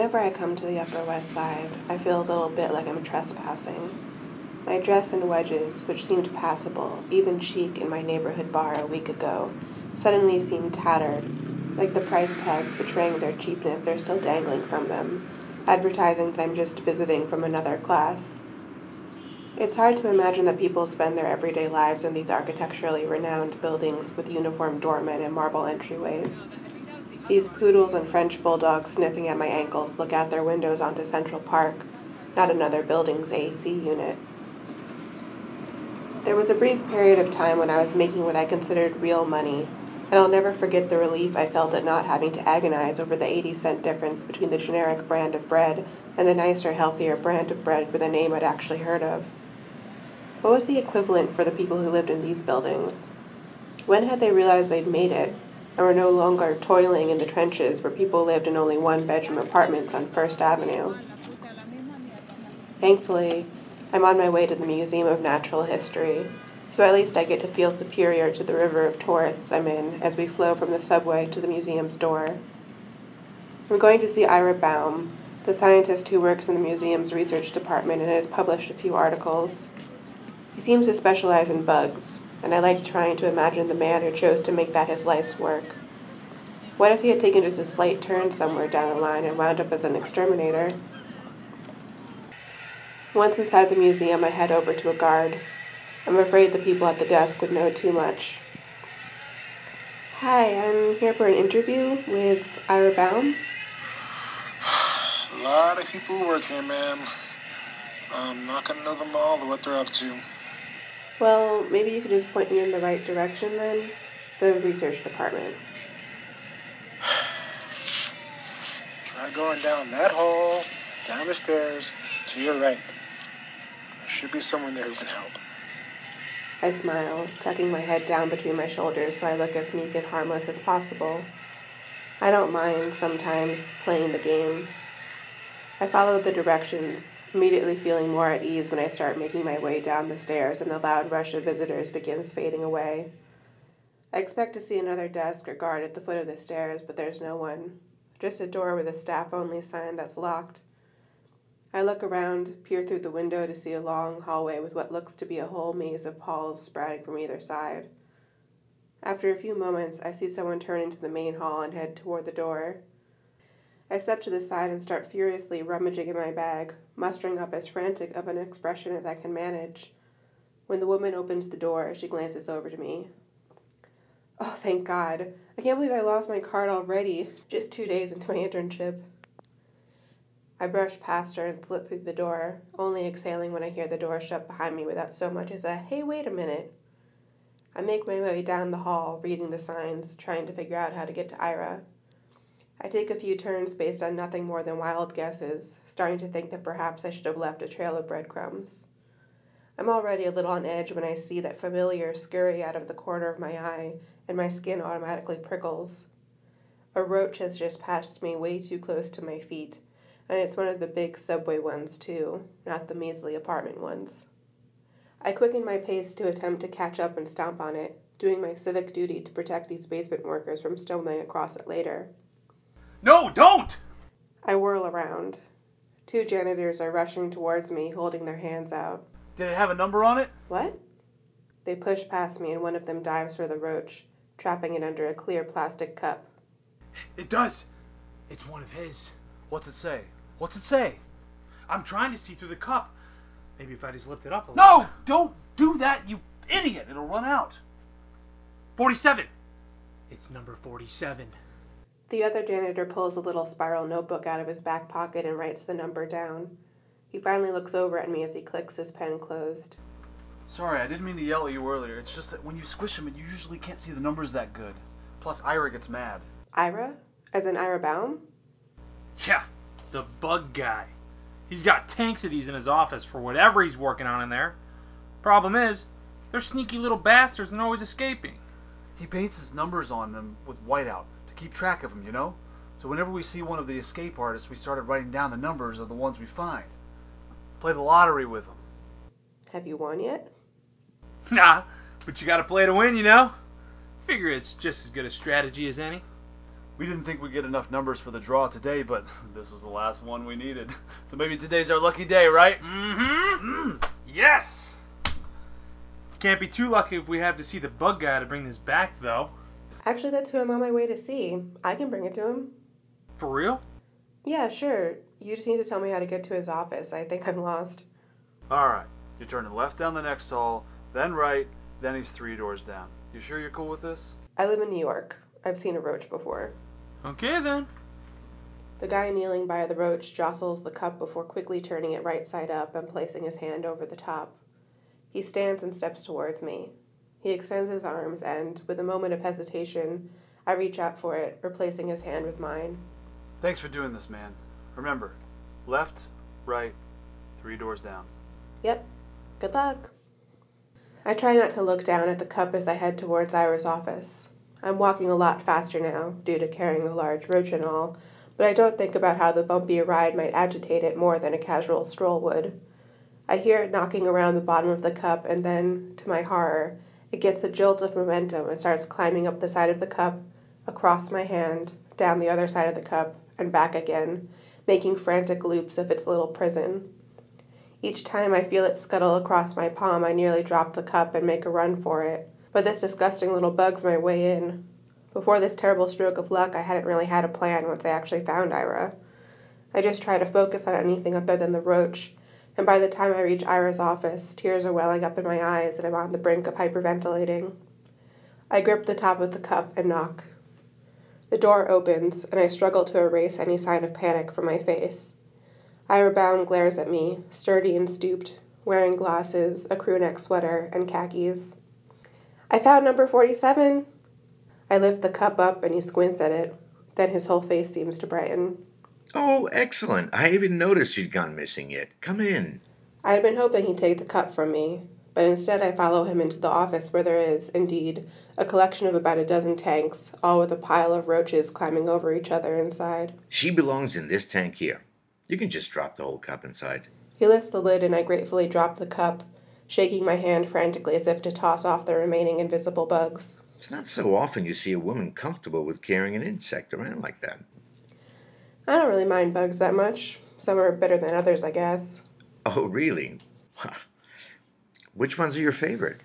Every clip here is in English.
Whenever I come to the Upper West Side, I feel a little bit like I'm trespassing. My dress and wedges, which seemed passable, even chic in my neighborhood bar a week ago, suddenly seem tattered, like the price tags betraying their cheapness are still dangling from them, advertising that I'm just visiting from another class. It's hard to imagine that people spend their everyday lives in these architecturally renowned buildings with uniformed doormen and marble entryways. These poodles and French bulldogs sniffing at my ankles look out their windows onto Central Park, not another building's AC unit. There was a brief period of time when I was making what I considered real money, and I'll never forget the relief I felt at not having to agonize over the 80 cent difference between the generic brand of bread and the nicer, healthier brand of bread with a name I'd actually heard of. What was the equivalent for the people who lived in these buildings? When had they realized they'd made it? And were no longer toiling in the trenches where people lived in only one bedroom apartments on First Avenue. Thankfully, I'm on my way to the Museum of Natural History, so at least I get to feel superior to the river of tourists I'm in as we flow from the subway to the museum's door. I'm going to see Ira Baum, the scientist who works in the museum's research department and has published a few articles. He seems to specialize in bugs, and I liked trying to imagine the man who chose to make that his life's work. What if he had taken just a slight turn somewhere down the line and wound up as an exterminator? Once inside the museum, I head over to a guard. I'm afraid the people at the desk would know too much. Hi, I'm here for an interview with Ira Baum. A lot of people work here, ma'am. I'm not gonna know them all or what they're up to. Well, maybe you could just point me in the right direction then. The research department. Try going down that hall, down the stairs, to your right. There should be someone there who can help. I smile, tucking my head down between my shoulders so I look as meek and harmless as possible. I don't mind, sometimes, playing the game. I follow the directions, immediately feeling more at ease when I start making my way down the stairs and the loud rush of visitors begins fading away. I expect to see another desk or guard at the foot of the stairs, but there's no one. Just a door with a staff only sign that's locked. I look around, peer through the window to see a long hallway with what looks to be a whole maze of halls sprouting from either side. After a few moments, I see someone turn into the main hall and head toward the door. I step to the side and start furiously rummaging in my bag, mustering up as frantic of an expression as I can manage. When the woman opens the door, she glances over to me. Oh, thank God. I can't believe I lost my card already, just two days into my internship. I brush past her and slip through the door, only exhaling when I hear the door shut behind me without so much as a hey, wait a minute. I make my way down the hall, reading the signs, trying to figure out how to get to Ira. I take a few turns based on nothing more than wild guesses, starting to think that perhaps I should have left a trail of breadcrumbs. I'm already a little on edge when I see that familiar scurry out of the corner of my eye, and my skin automatically prickles. A roach has just passed me way too close to my feet, and it's one of the big subway ones, too, not the measly apartment ones. I quicken my pace to attempt to catch up and stomp on it, doing my civic duty to protect these basement workers from stumbling across it later. No, don't! I whirl around. Two janitors are rushing towards me, holding their hands out. Did it have a number on it? What? They push past me, and one of them dives for the roach, trapping it under a clear plastic cup. It does. It's one of his. What's it say? What's it say? I'm trying to see through the cup. Maybe if I just lift it up a little. No, don't do that, you idiot. It'll run out. 47. It's number 47. The other janitor pulls a little spiral notebook out of his back pocket and writes the number down. He finally looks over at me as he clicks his pen closed. Sorry, I didn't mean to yell at you earlier. It's just that when you squish them, you usually can't see the numbers that good. Plus, Ira gets mad. Ira? As in Ira Baum? Yeah, the bug guy. He's got tanks of these in his office for whatever he's working on in there. Problem is, they're sneaky little bastards and always escaping. He paints his numbers on them with whiteout keep track of them, you know? So whenever we see one of the escape artists, we started writing down the numbers of the ones we find. Play the lottery with them. Have you won yet? Nah, but you gotta play to win, you know? Figure it's just as good a strategy as any. We didn't think we'd get enough numbers for the draw today, but this was the last one we needed. So maybe today's our lucky day, right? Mm-hmm. Mm. Yes! Can't be too lucky if we have to see the bug guy to bring this back, though. Actually, that's who I'm on my way to see. I can bring it to him. For real? Yeah, sure. You just need to tell me how to get to his office. I think I'm lost. Alright. You turn left down the next hall, then right, then he's three doors down. You sure you're cool with this? I live in New York. I've seen a roach before. Okay then. The guy kneeling by the roach jostles the cup before quickly turning it right side up and placing his hand over the top. He stands and steps towards me. He extends his arms, and, with a moment of hesitation, I reach out for it, replacing his hand with mine. Thanks for doing this, man. Remember, left, right, three doors down. Yep. Good luck. I try not to look down at the cup as I head towards Ira's office. I'm walking a lot faster now, due to carrying a large roach and all, but I don't think about how the bumpy ride might agitate it more than a casual stroll would. I hear it knocking around the bottom of the cup, and then, to my horror, it gets a jolt of momentum and starts climbing up the side of the cup, across my hand, down the other side of the cup, and back again, making frantic loops of its little prison. Each time I feel it scuttle across my palm, I nearly drop the cup and make a run for it, but this disgusting little bug's my way in. Before this terrible stroke of luck, I hadn't really had a plan once I actually found Ira. I just try to focus on anything other than the roach, and by the time I reach Ira's office, tears are welling up in my eyes and I'm on the brink of hyperventilating. I grip the top of the cup and knock. The door opens, and I struggle to erase any sign of panic from my face. Ira Baum glares at me, sturdy and stooped, wearing glasses, a crew neck sweater, and khakis. I found number 47. I lift the cup up and he squints at it. Then his whole face seems to brighten. Oh, excellent. I even noticed you'd gone missing yet. Come in. I had been hoping he'd take the cup from me, but instead I follow him into the office where there is, indeed, a collection of about a dozen tanks, all with a pile of roaches climbing over each other inside. She belongs in this tank here. You can just drop the whole cup inside. He lifts the lid and I gratefully drop the cup, shaking my hand frantically as if to toss off the remaining invisible bugs. It's not so often you see a woman comfortable with carrying an insect around like that. I don't really mind bugs that much. Some are better than others, I guess. Oh, really? Which ones are your favorite?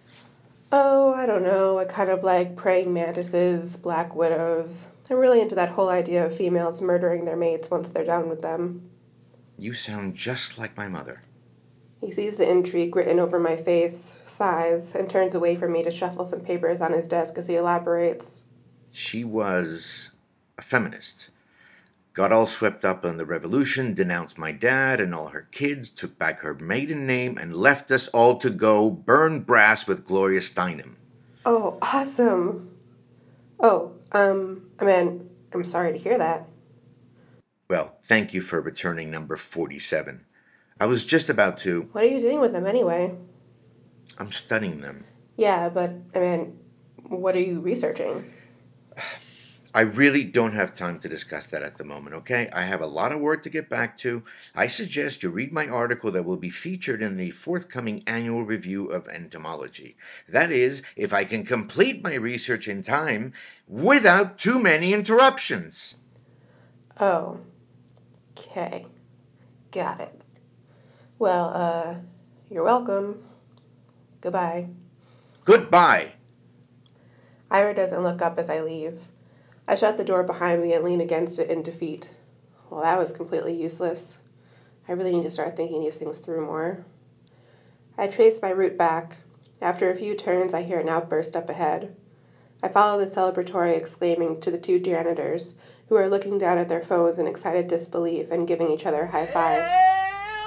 Oh, I don't know. I kind of like praying mantises, black widows. I'm really into that whole idea of females murdering their mates once they're done with them. You sound just like my mother. He sees the intrigue written over my face, sighs, and turns away from me to shuffle some papers on his desk as he elaborates. She was a feminist. Got all swept up in the revolution, denounced my dad and all her kids, took back her maiden name, and left us all to go burn brass with Gloria Steinem. Oh, awesome. Oh, um, I mean, I'm sorry to hear that. Well, thank you for returning number 47. I was just about to. What are you doing with them anyway? I'm studying them. Yeah, but, I mean, what are you researching? I really don't have time to discuss that at the moment, okay? I have a lot of work to get back to. I suggest you read my article that will be featured in the forthcoming annual review of entomology. That is, if I can complete my research in time without too many interruptions. Oh, okay. Got it. Well, uh, you're welcome. Goodbye. Goodbye. Ira doesn't look up as I leave. I shut the door behind me and lean against it in defeat. Well, that was completely useless. I really need to start thinking these things through more. I trace my route back. After a few turns, I hear an outburst up ahead. I follow the celebratory exclaiming to the two janitors, who are looking down at their phones in excited disbelief and giving each other high fives.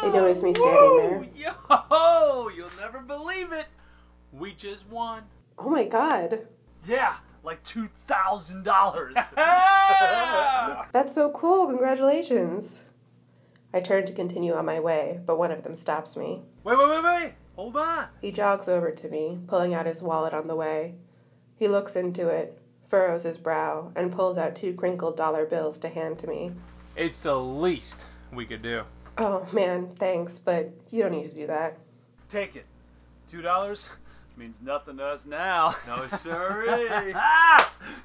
They notice me standing there. Yo, you'll never believe it. We just won. Oh my god. Yeah, like two thousand dollars. That's so cool. Congratulations. I turn to continue on my way, but one of them stops me. Wait, wait, wait, wait. Hold on. He jogs over to me, pulling out his wallet on the way. He looks into it, furrows his brow, and pulls out two crinkled dollar bills to hand to me. It's the least we could do. Oh, man, thanks, but you don't need to do that. Take it. Two dollars means nothing to us now. No siree. yeah,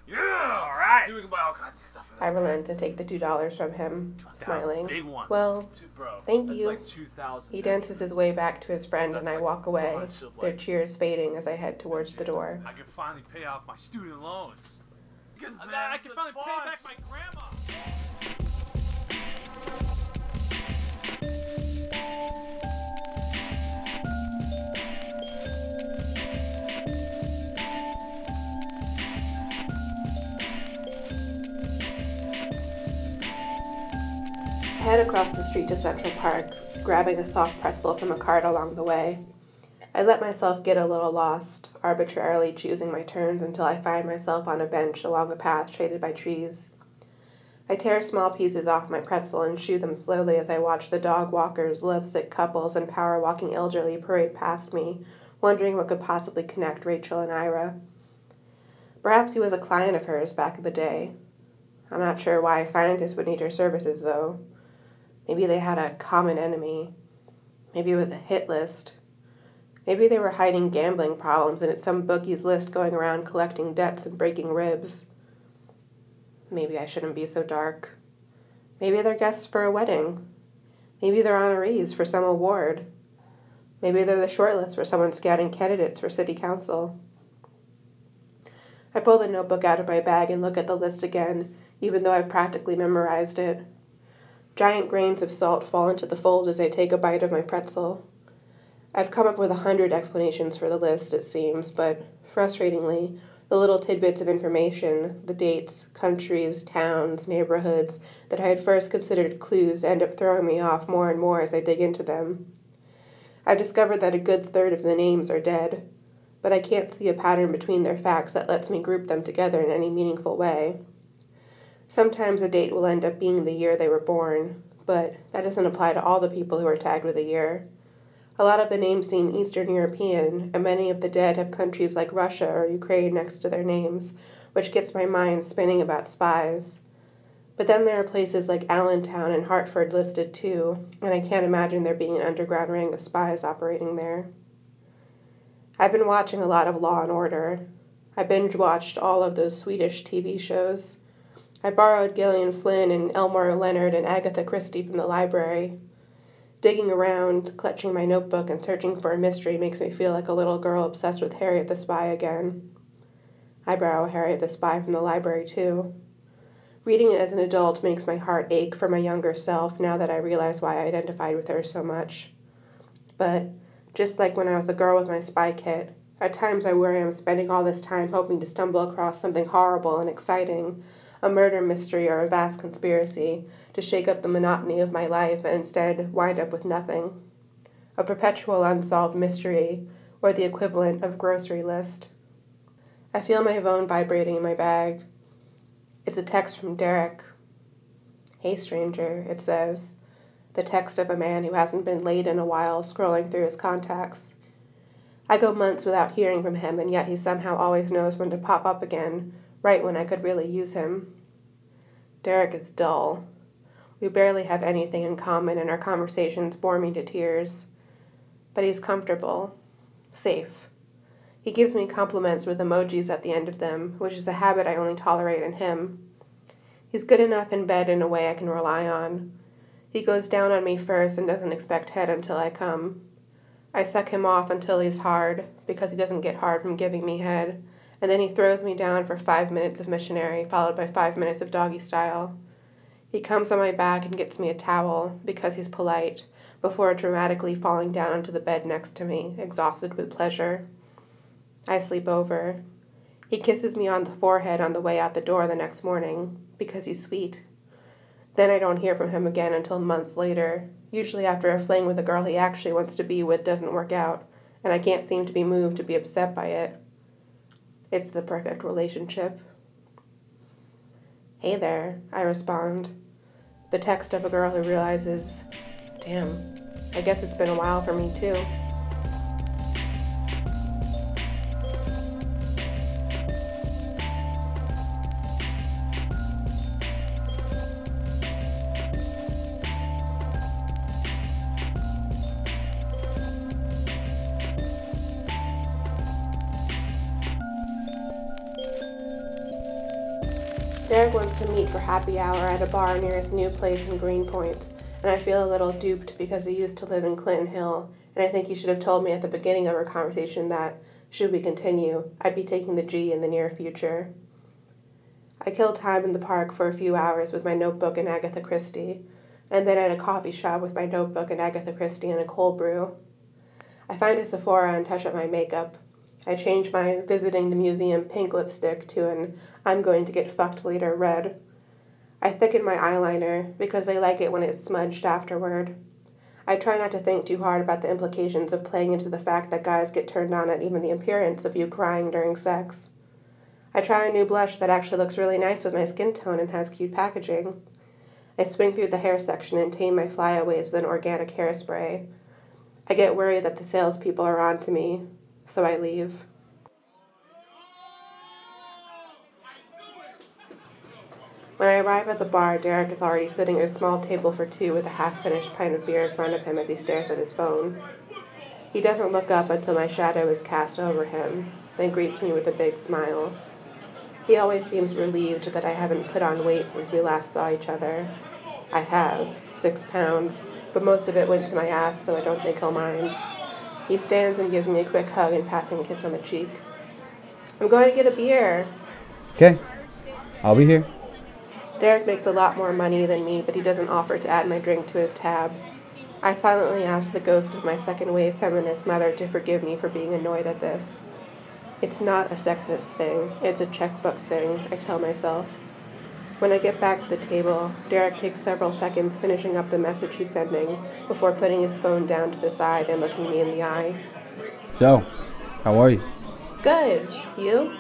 all right. Doing buy all kinds of stuff. with I that. relent and take the two dollars from him, 2,000 smiling. Big one. Well, Two, bro. thank that's you. like two thousand. he dances his way back to his friend, and That's I walk away, bunch of, their cheers fading as I head towards the door. I can finally pay off my student loans. Goodness, I, man, I it's can a finally pay back my grandma. I head across the street to Central Park, grabbing a soft pretzel from a cart along the way. I let myself get a little lost, arbitrarily choosing my turns until I find myself on a bench along a path shaded by trees. I tear small pieces off my pretzel and chew them slowly as I watch the dog walkers, lovesick couples, and power walking elderly parade past me, wondering what could possibly connect Rachel and Ira. Perhaps he was a client of hers back in the day. I'm not sure why scientists would need her services, though. Maybe they had a common enemy. Maybe it was a hit list. Maybe they were hiding gambling problems and it's some bookie's list going around collecting debts and breaking ribs. Maybe I shouldn't be so dark. Maybe they're guests for a wedding. Maybe they're honorees for some award. Maybe they're the shortlist for someone scouting candidates for city council. I pull the notebook out of my bag and look at the list again, even though I've practically memorized it. Giant grains of salt fall into the fold as I take a bite of my pretzel. I've come up with a hundred explanations for the list, it seems, but frustratingly, the little tidbits of information, the dates, countries, towns, neighborhoods that I had first considered clues end up throwing me off more and more as I dig into them. I've discovered that a good third of the names are dead, but I can't see a pattern between their facts that lets me group them together in any meaningful way. Sometimes a date will end up being the year they were born, but that doesn't apply to all the people who are tagged with a year. A lot of the names seem Eastern European, and many of the dead have countries like Russia or Ukraine next to their names, which gets my mind spinning about spies. But then there are places like Allentown and Hartford listed too, and I can't imagine there being an underground ring of spies operating there. I've been watching a lot of Law and Order. I binge watched all of those Swedish TV shows. I borrowed Gillian Flynn and Elmore Leonard and Agatha Christie from the library. Digging around, clutching my notebook, and searching for a mystery makes me feel like a little girl obsessed with Harriet the Spy again. I borrow Harriet the Spy from the library too. Reading it as an adult makes my heart ache for my younger self now that I realize why I identified with her so much. But, just like when I was a girl with my spy kit, at times I worry I'm spending all this time hoping to stumble across something horrible and exciting, a murder mystery or a vast conspiracy, to shake up the monotony of my life and instead wind up with nothing. A perpetual unsolved mystery, or the equivalent of grocery list. I feel my phone vibrating in my bag. It's a text from Derek. Hey, stranger, it says. The text of a man who hasn't been late in a while, scrolling through his contacts. I go months without hearing from him, and yet he somehow always knows when to pop up again, right when I could really use him. Derek is dull. We barely have anything in common, and our conversations bore me to tears. But he's comfortable, safe. He gives me compliments with emojis at the end of them, which is a habit I only tolerate in him. He's good enough in bed in a way I can rely on. He goes down on me first and doesn't expect head until I come. I suck him off until he's hard, because he doesn't get hard from giving me head, and then he throws me down for five minutes of missionary, followed by five minutes of doggy style. He comes on my back and gets me a towel, because he's polite, before dramatically falling down onto the bed next to me, exhausted with pleasure. I sleep over. He kisses me on the forehead on the way out the door the next morning, because he's sweet. Then I don't hear from him again until months later, usually after a fling with a girl he actually wants to be with doesn't work out, and I can't seem to be moved to be upset by it. It's the perfect relationship. Hey there, I respond. The text of a girl who realizes, damn, I guess it's been a while for me too. Derek wants to meet for happy hour at a bar near his new place in Greenpoint, and I feel a little duped because he used to live in Clinton Hill, and I think he should have told me at the beginning of our conversation that, should we continue, I'd be taking the G in the near future. I kill time in the park for a few hours with my notebook and Agatha Christie, and then at a coffee shop with my notebook and Agatha Christie and a cold brew. I find a Sephora and touch up my makeup. I change my visiting the museum pink lipstick to an I'm going to get fucked later red. I thicken my eyeliner because I like it when it's smudged afterward. I try not to think too hard about the implications of playing into the fact that guys get turned on at even the appearance of you crying during sex. I try a new blush that actually looks really nice with my skin tone and has cute packaging. I swing through the hair section and tame my flyaways with an organic hairspray. I get worried that the salespeople are on to me, so I leave. When I arrive at the bar, Derek is already sitting at a small table for two with a half finished pint of beer in front of him as he stares at his phone. He doesn't look up until my shadow is cast over him, then greets me with a big smile. He always seems relieved that I haven't put on weight since we last saw each other. I have, six pounds, but most of it went to my ass, so I don't think he'll mind. He stands and gives me a quick hug and passing a kiss on the cheek. I'm going to get a beer. Okay, I'll be here. Derek makes a lot more money than me, but he doesn't offer to add my drink to his tab. I silently ask the ghost of my second wave feminist mother to forgive me for being annoyed at this. It's not a sexist thing, it's a checkbook thing, I tell myself. When I get back to the table, Derek takes several seconds finishing up the message he's sending before putting his phone down to the side and looking me in the eye. So, how are you? Good. You?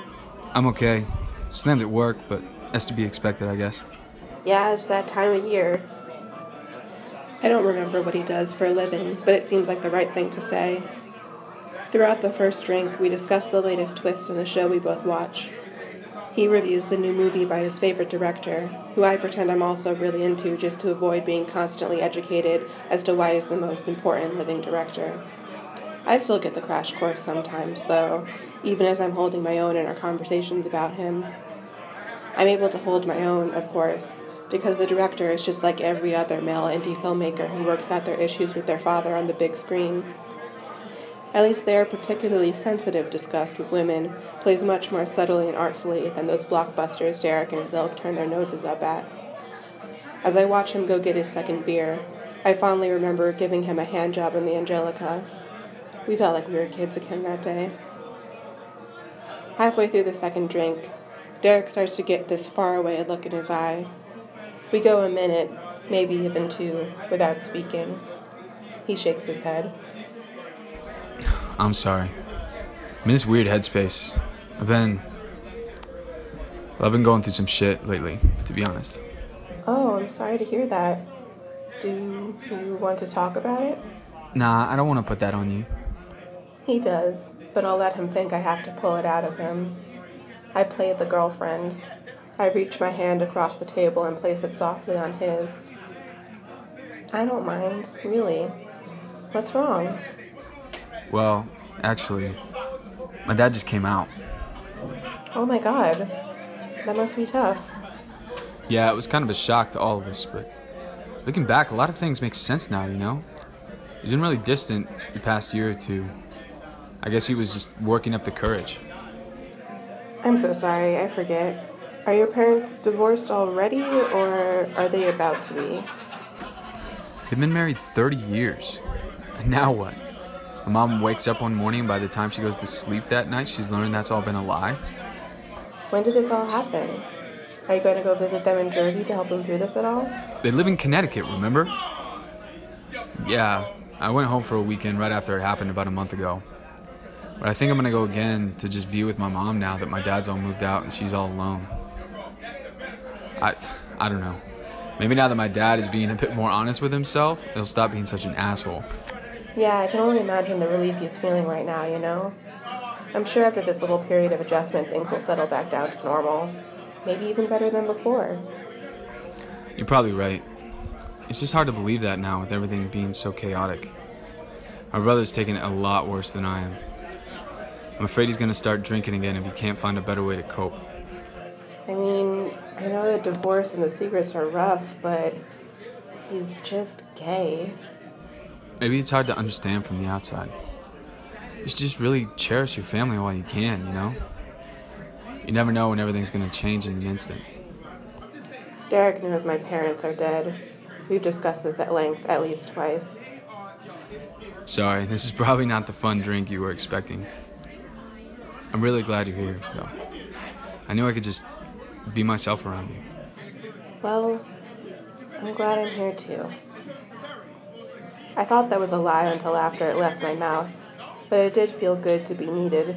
I'm okay. Slammed at work, but that's to be expected, I guess. Yeah, it's that time of year. I don't remember what he does for a living, but it seems like the right thing to say. Throughout the first drink, we discuss the latest twist in the show we both watch. He reviews the new movie by his favorite director, who I pretend I'm also really into just to avoid being constantly educated as to why he's the most important living director. I still get the crash course sometimes, though, even as I'm holding my own in our conversations about him. I'm able to hold my own, of course, because the director is just like every other male indie filmmaker who works out their issues with their father on the big screen. At least their particularly sensitive disgust with women plays much more subtly and artfully than those blockbusters Derek and his ilk turn their noses up at. As I watch him go get his second beer, I fondly remember giving him a hand job in the Angelika. We felt like we were kids again that day. Halfway through the second drink, Derek starts to get this faraway look in his eye. We go a minute, maybe even two, without speaking. He shakes his head. I'm sorry. I'm in this weird headspace. I've been. I've been going through some shit lately, to be honest. Oh, I'm sorry to hear that. Do you want to talk about it? Nah, I don't want to put that on you. He does, but I'll let him think I have to pull it out of him. I play the girlfriend. I reach my hand across the table and place it softly on his. I don't mind, really. What's wrong? Well, actually, my dad just came out. Oh my god. That must be tough. Yeah, it was kind of a shock to all of us, but looking back, a lot of things make sense now, you know? He's been really distant the past year or two. I guess he was just working up the courage. I'm so sorry, I forget. Are your parents divorced already, or are they about to be? They've been married 30 years. And now what? My mom wakes up one morning, and by the time she goes to sleep that night, she's learned that's all been a lie. When did this all happen? Are you going to go visit them in Jersey to help them through this at all? They live in Connecticut, remember? Yeah, I went home for a weekend right after it happened about a month ago. But I think I'm gonna go again to just be with my mom now that my dad's all moved out and she's all alone. I, I don't know. Maybe now that my dad is being a bit more honest with himself, he'll stop being such an asshole. Yeah, I can only imagine the relief he's feeling right now, you know? I'm sure after this little period of adjustment, things will settle back down to normal. Maybe even better than before. You're probably right. It's just hard to believe that now with everything being so chaotic. My brother's taking it a lot worse than I am. I'm afraid he's gonna start drinking again if he can't find a better way to cope. I mean, I I know that divorce and the secrets are rough, but he's just gay. Maybe it's hard to understand from the outside. You should just really cherish your family while you can, you know? You never know when everything's gonna change in an instant. Derek knows my parents are dead. We've discussed this at length at least twice. Sorry, this is probably not the fun drink you were expecting. I'm really glad you're here, though. I knew I could just be myself around you. Well, I'm glad I'm here too. I thought that was a lie until after it left my mouth, but it did feel good to be needed.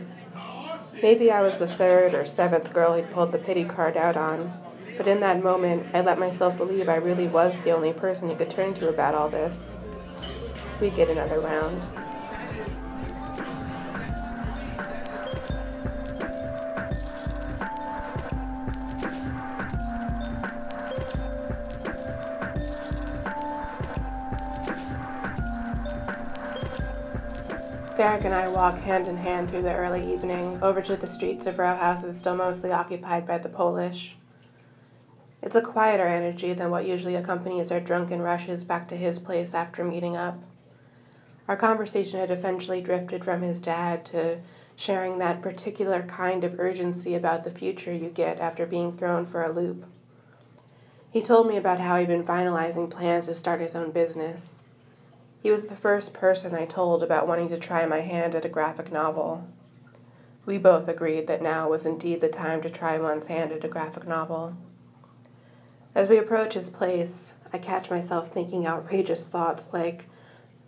Maybe I was the third or seventh girl he'd pulled the pity card out on, but in that moment I let myself believe I really was the only person he could turn to about all this. We get another round. Derek and I walk hand in hand through the early evening over to the streets of row houses still mostly occupied by the Polish. It's a quieter energy than what usually accompanies our drunken rushes back to his place after meeting up. Our conversation had eventually drifted from his dad to sharing that particular kind of urgency about the future you get after being thrown for a loop. He told me about how he'd been finalizing plans to start his own business. He was the first person I told about wanting to try my hand at a graphic novel. We both agreed that now was indeed the time to try one's hand at a graphic novel. As we approach his place, I catch myself thinking outrageous thoughts like,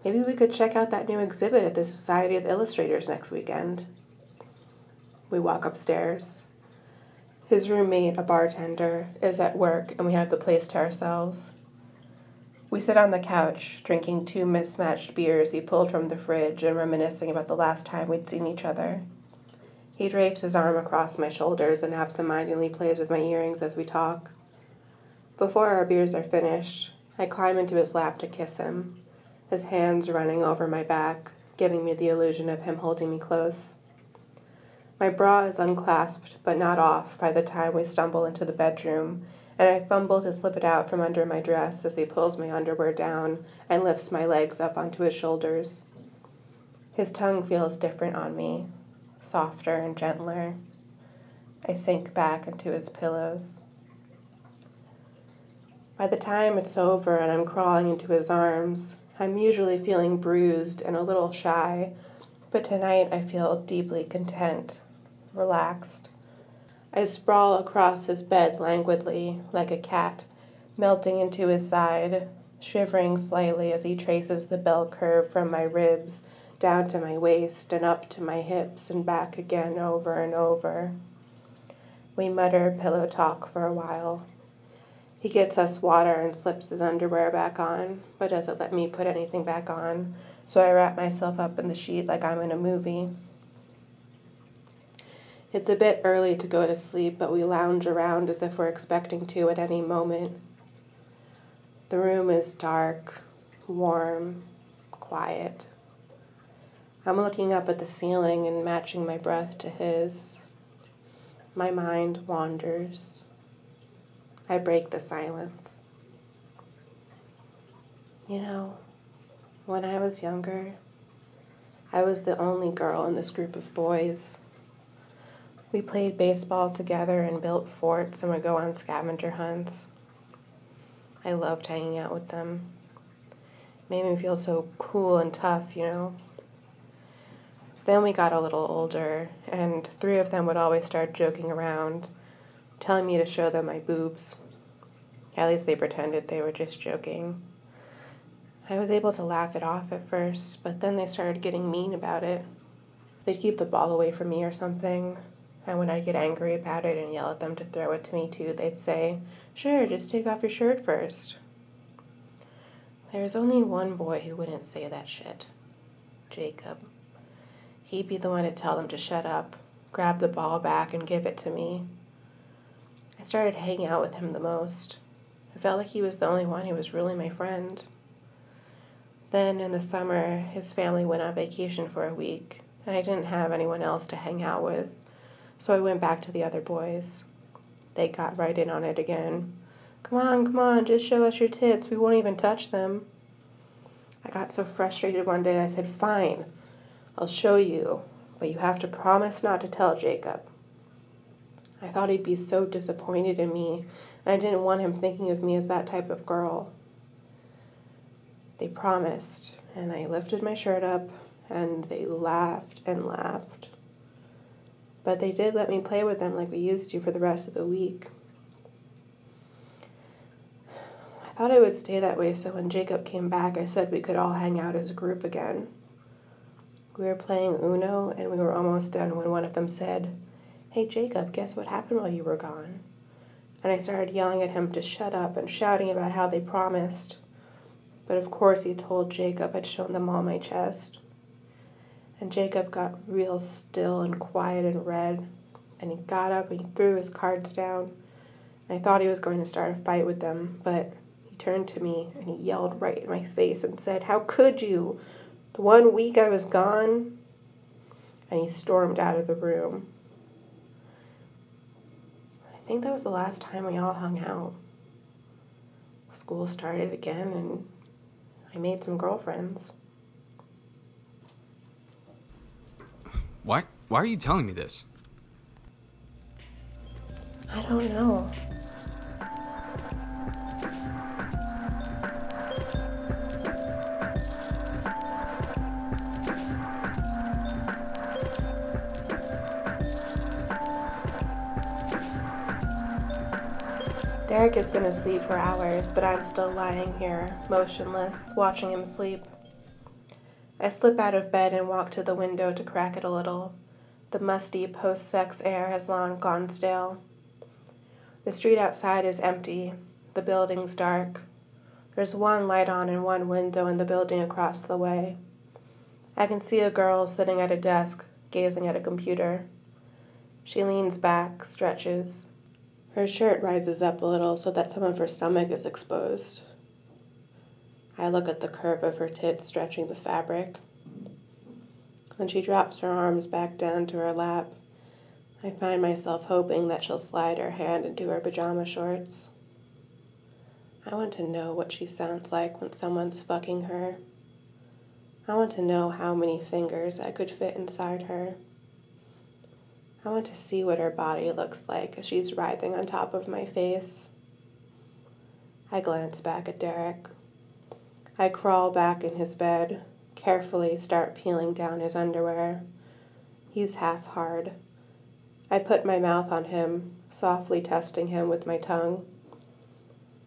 maybe we could check out that new exhibit at the Society of Illustrators next weekend. We walk upstairs. His roommate, a bartender, is at work, and we have the place to ourselves. We sit on the couch, drinking two mismatched beers he pulled from the fridge and reminiscing about the last time we'd seen each other. He drapes his arm across my shoulders and absentmindedly plays with my earrings as we talk. Before our beers are finished, I climb into his lap to kiss him, his hands running over my back, giving me the illusion of him holding me close. My bra is unclasped but not off by the time we stumble into the bedroom and I fumble to slip it out from under my dress as he pulls my underwear down and lifts my legs up onto his shoulders. His tongue feels different on me, softer and gentler. I sink back into his pillows. By the time it's over and I'm crawling into his arms, I'm usually feeling bruised and a little shy, but tonight I feel deeply content, relaxed. I sprawl across his bed languidly, like a cat, melting into his side, shivering slightly as he traces the bell curve from my ribs down to my waist and up to my hips and back again over and over. We mutter pillow talk for a while. He gets us water and slips his underwear back on, but doesn't let me put anything back on, so I wrap myself up in the sheet like I'm in a movie. It's a bit early to go to sleep, but we lounge around as if we're expecting to at any moment. The room is dark, warm, quiet. I'm looking up at the ceiling and matching my breath to his. My mind wanders. I break the silence. You know, when I was younger, I was the only girl in this group of boys. We played baseball together and built forts and would go on scavenger hunts. I loved hanging out with them. Made me feel so cool and tough, you know. Then we got a little older, and three of them would always start joking around, telling me to show them my boobs. At least they pretended they were just joking. I was able to laugh it off at first, but then they started getting mean about it. They'd keep the ball away from me or something, and when I'd get angry about it and yell at them to throw it to me too, they'd say, Sure, just take off your shirt first. There was only one boy who wouldn't say that shit Jacob. He'd be the one to tell them to shut up, grab the ball back, and give it to me. I started hanging out with him the most. I felt like he was the only one who was really my friend. Then in the summer, his family went on vacation for a week, and I didn't have anyone else to hang out with so I went back to the other boys. They got right in on it again. Come on, come on, just show us your tits. We won't even touch them. I got so frustrated one day I said, Fine, I'll show you, but you have to promise not to tell Jacob. I thought he'd be so disappointed in me, and I didn't want him thinking of me as that type of girl. They promised, and I lifted my shirt up, and they laughed and laughed. But they did let me play with them like we used to for the rest of the week. I thought it would stay that way, so when Jacob came back, I said we could all hang out as a group again. We were playing Uno, and we were almost done when one of them said, Hey Jacob, guess what happened while you were gone? And I started yelling at him to shut up and shouting about how they promised. But of course he told Jacob I'd shown them all my chest. And Jacob got real still and quiet and red, and he got up and he threw his cards down. And I thought he was going to start a fight with them, but he turned to me and he yelled right in my face and said, How could you? The one week I was gone? And he stormed out of the room I think that was the last time we all hung out. School started again, and I made some girlfriends. Why? Why are you telling me this? I don't know. Derek has been asleep for hours, but I'm still lying here, motionless, watching him sleep. I slip out of bed and walk to the window to crack it a little. The musty post sex air has long gone stale. The street outside is empty, the building's dark. There's one light on in one window in the building across the way. I can see a girl sitting at a desk, gazing at a computer. She leans back, stretches. Her shirt rises up a little so that some of her stomach is exposed. I look at the curve of her tits stretching the fabric. When she drops her arms back down to her lap, I find myself hoping that she'll slide her hand into her pajama shorts. I want to know what she sounds like when someone's fucking her. I want to know how many fingers I could fit inside her. I want to see what her body looks like as she's writhing on top of my face. I glance back at Derek. I crawl back in his bed, carefully start peeling down his underwear. He's half hard. I put my mouth on him, softly testing him with my tongue.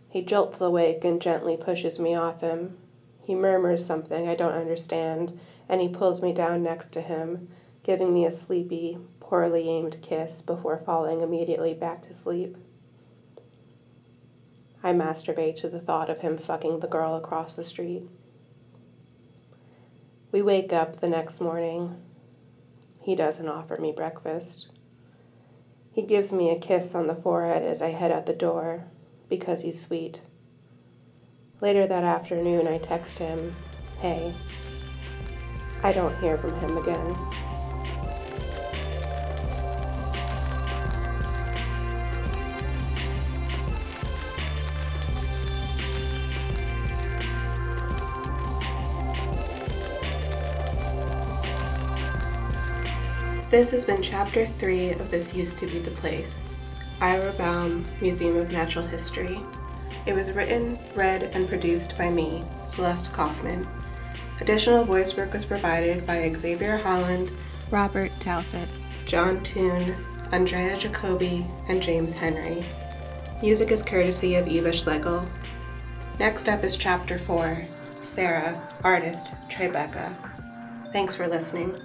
He jolts awake and gently pushes me off him. He murmurs something I don't understand, and he pulls me down next to him, giving me a sleepy, poorly aimed kiss before falling immediately back to sleep. I masturbate to the thought of him fucking the girl across the street. We wake up the next morning. He doesn't offer me breakfast. He gives me a kiss on the forehead as I head out the door because he's sweet. Later that afternoon, I text him, Hey. I don't hear from him again. This has been Chapter 3 of This Used to Be the Place. Ira Baum, Museum of Natural History. It was written, read, and produced by me, Celeste Kaufman. Additional voice work was provided by Xavier Holland, Robert Talfit, John Toon, Andrea Jacobi, and James Henry. Music is courtesy of Eva Schlegel. Next up is Chapter 4 Sarah, artist, Tribeca. Thanks for listening.